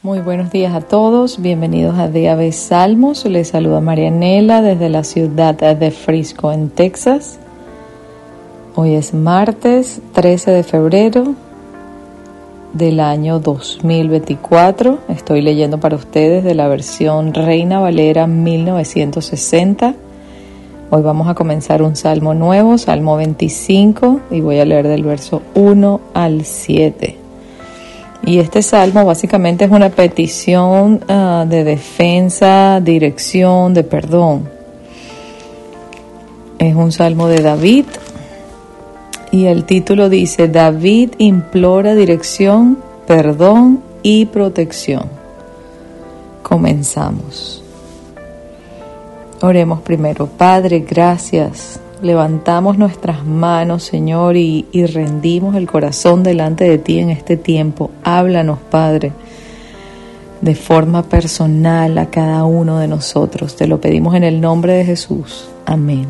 Muy buenos días a todos, bienvenidos a Día de Salmos. Les saluda Marianela desde la ciudad de Frisco, en Texas. Hoy es martes 13 de febrero del año 2024. Estoy leyendo para ustedes de la versión Reina Valera 1960. Hoy vamos a comenzar un salmo nuevo, Salmo 25, y voy a leer del verso 1 al 7. Y este salmo básicamente es una petición uh, de defensa, dirección, de perdón. Es un salmo de David y el título dice, David implora dirección, perdón y protección. Comenzamos. Oremos primero. Padre, gracias Levantamos nuestras manos, Señor, y, rendimos el corazón delante de ti en este tiempo. Háblanos, Padre, de forma personal a cada uno de nosotros. Te lo pedimos en el nombre de Jesús. Amén.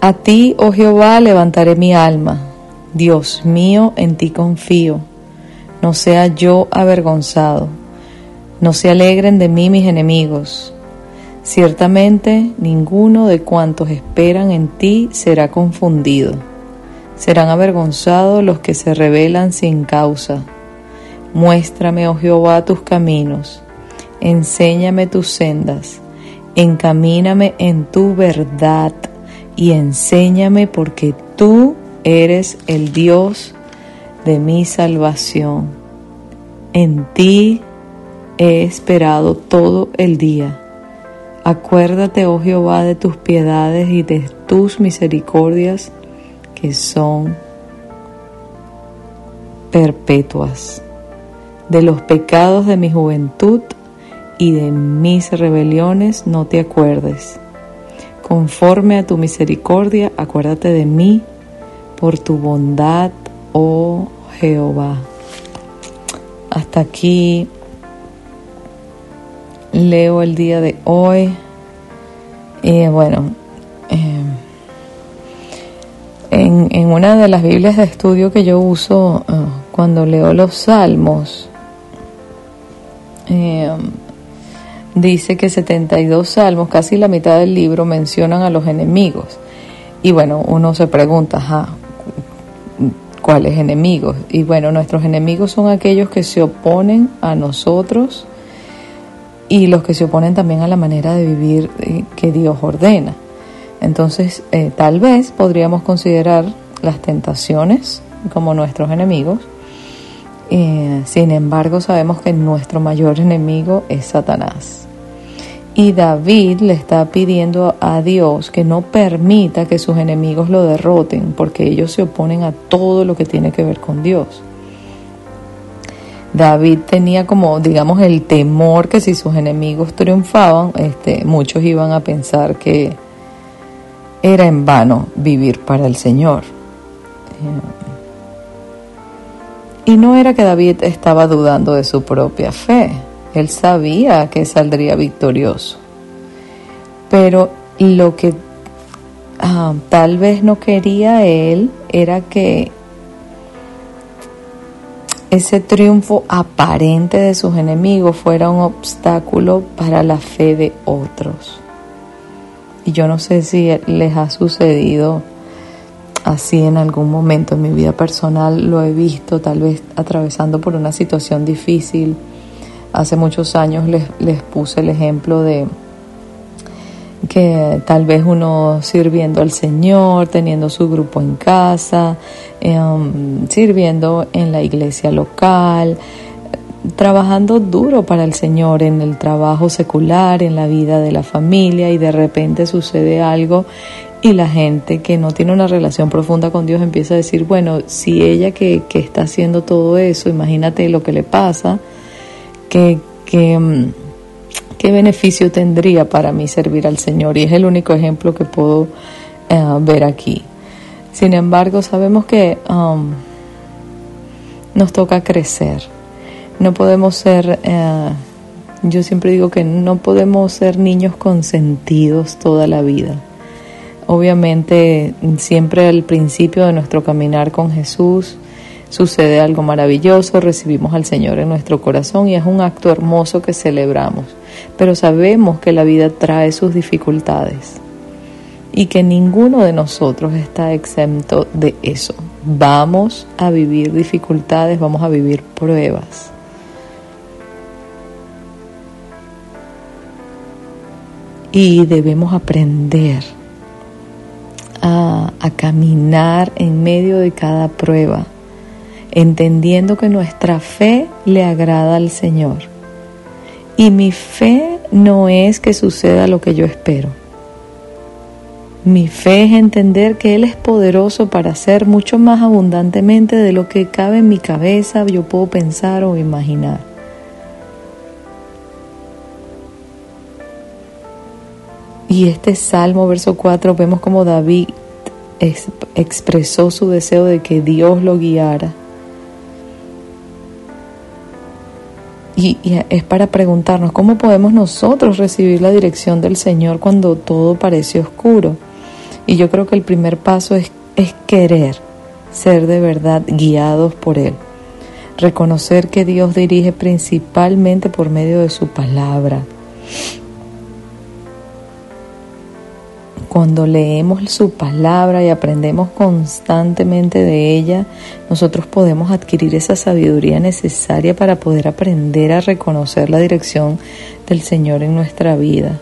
A ti, oh Jehová, levantaré mi alma. Dios mío, en ti confío. No sea yo avergonzado. No se alegren de mí mis enemigos Ciertamente ninguno de cuantos esperan en ti será confundido. Serán avergonzados los que se rebelan sin causa. Muéstrame, oh Jehová, tus caminos. Enséñame tus sendas. Encamíname en tu verdad y enséñame porque tú eres el Dios de mi salvación. En ti he esperado todo el día Acuérdate, oh Jehová, de tus piedades y de tus misericordias que son perpetuas, de los pecados de mi juventud y de mis rebeliones no te acuerdes. Conforme a tu misericordia, acuérdate de mí por tu bondad, oh Jehová. Hasta aquí leo el día de hoy. Y bueno, eh, en, una de las Biblias de estudio que yo uso eh, cuando leo los salmos, eh, dice que 72 salmos, casi la mitad del libro, mencionan a los enemigos. Y bueno, uno se pregunta, ¿cuáles enemigos? Y bueno, nuestros enemigos son aquellos que se oponen a nosotros y los que se oponen también a la manera de vivir eh, que Dios ordena. Entonces, eh, tal vez podríamos considerar las tentaciones como nuestros enemigos. Eh, sin embargo, sabemos que nuestro mayor enemigo es Satanás. Y David le está pidiendo a Dios que no permita que sus enemigos lo derroten, porque ellos se oponen a todo lo que tiene que ver con Dios. David tenía como, digamos, el temor que si sus enemigos triunfaban, este, muchos iban a pensar que era en vano vivir para el Señor. Y no era que David estaba dudando de su propia fe, él sabía que saldría victorioso. Pero lo que ah, tal vez no quería él era que ese triunfo aparente de sus enemigos fuera un obstáculo para la fe de otros. Y yo no sé si les ha sucedido así en algún momento en mi vida personal, lo he visto tal vez atravesando por una situación difícil. Hace muchos años les, les puse el ejemplo de que tal vez uno sirviendo al Señor, teniendo su grupo en casa, em, sirviendo en la iglesia local, trabajando duro para el Señor en el trabajo secular, en la vida de la familia y de repente sucede algo y la gente que no tiene una relación profunda con Dios empieza a decir, bueno, si ella que, que está haciendo todo eso, imagínate lo que le pasa, que, que em, ¿Qué beneficio tendría para mí servir al Señor? Y es el único ejemplo que puedo eh, ver aquí. Sin embargo, sabemos que um, nos toca crecer. No podemos ser, eh, yo siempre digo que no podemos ser niños consentidos toda la vida. Obviamente, siempre al principio de nuestro caminar con Jesús, sucede algo maravilloso, recibimos al Señor en nuestro corazón y es un acto hermoso que celebramos. Pero sabemos que la vida trae sus dificultades y que ninguno de nosotros está exento de eso. Vamos a vivir dificultades, vamos a vivir pruebas. Y debemos aprender a, caminar en medio de cada prueba, entendiendo que nuestra fe le agrada al Señor. Y mi fe no es que suceda lo que yo espero. Mi fe es entender que Él es poderoso para hacer mucho más abundantemente de lo que cabe en mi cabeza, yo puedo pensar o imaginar. Y este Salmo, verso 4, vemos como David expresó su deseo de que Dios lo guiara. Y, es para preguntarnos cómo podemos nosotros recibir la dirección del Señor cuando todo parece oscuro. Y yo creo que el primer paso es, es querer ser de verdad guiados por Él. Reconocer que Dios dirige principalmente por medio de su palabra. Cuando leemos su palabra y aprendemos constantemente de ella, nosotros podemos adquirir esa sabiduría necesaria para poder aprender a reconocer la dirección del Señor en nuestra vida.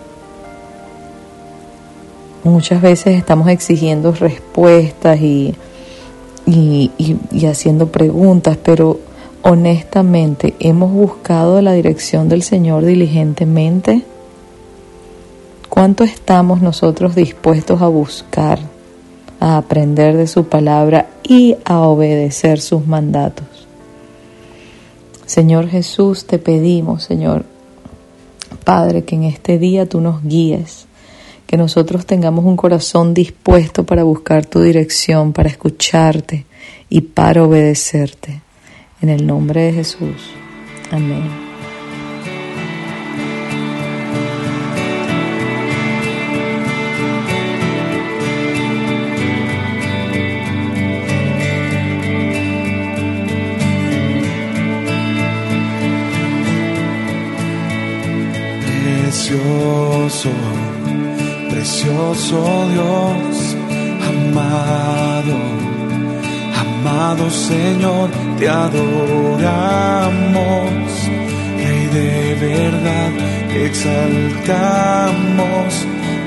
Muchas veces estamos exigiendo respuestas y, y, haciendo preguntas, pero honestamente, ¿hemos buscado la dirección del Señor diligentemente? ¿Cuánto estamos nosotros dispuestos a buscar, a aprender de su palabra y a obedecer sus mandatos? Señor Jesús, te pedimos, Señor, Padre, que en este día tú nos guíes que nosotros tengamos un corazón dispuesto para buscar tu dirección, para escucharte y para obedecerte. En el nombre de Jesús. Amén. Precioso precioso Dios, amado, amado Señor, te adoramos, Rey de verdad, exaltamos,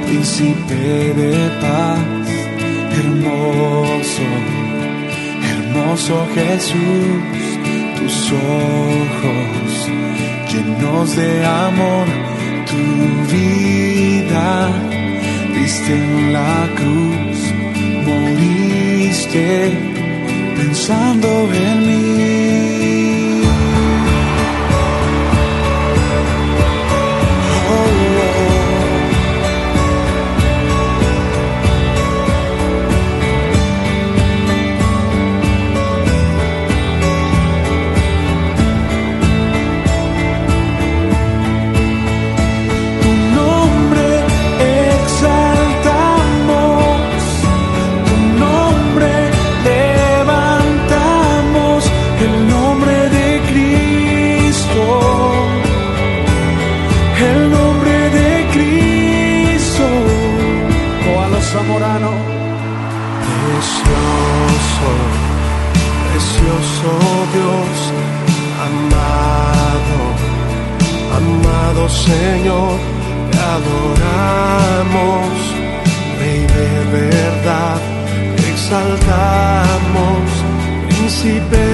príncipe de paz, hermoso, hermoso Jesús, tus ojos llenos de amor, vida en la cruz, moriste pensando en mí. Señor, te adoramos, Rey de verdad, exaltamos, príncipe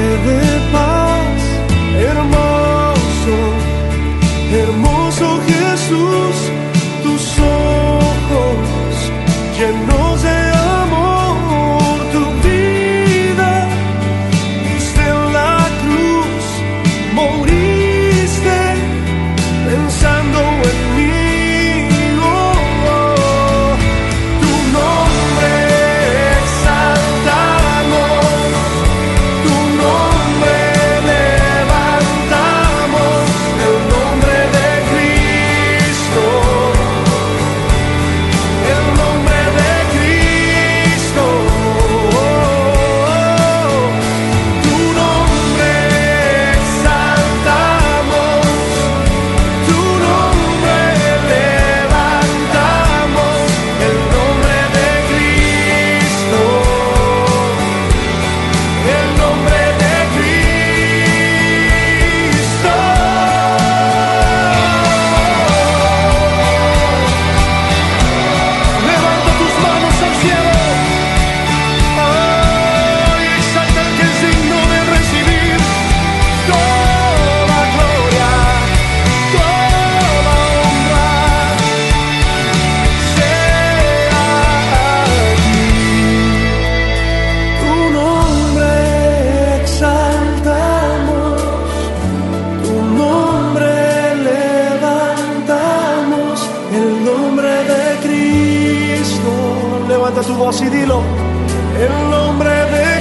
el nombre de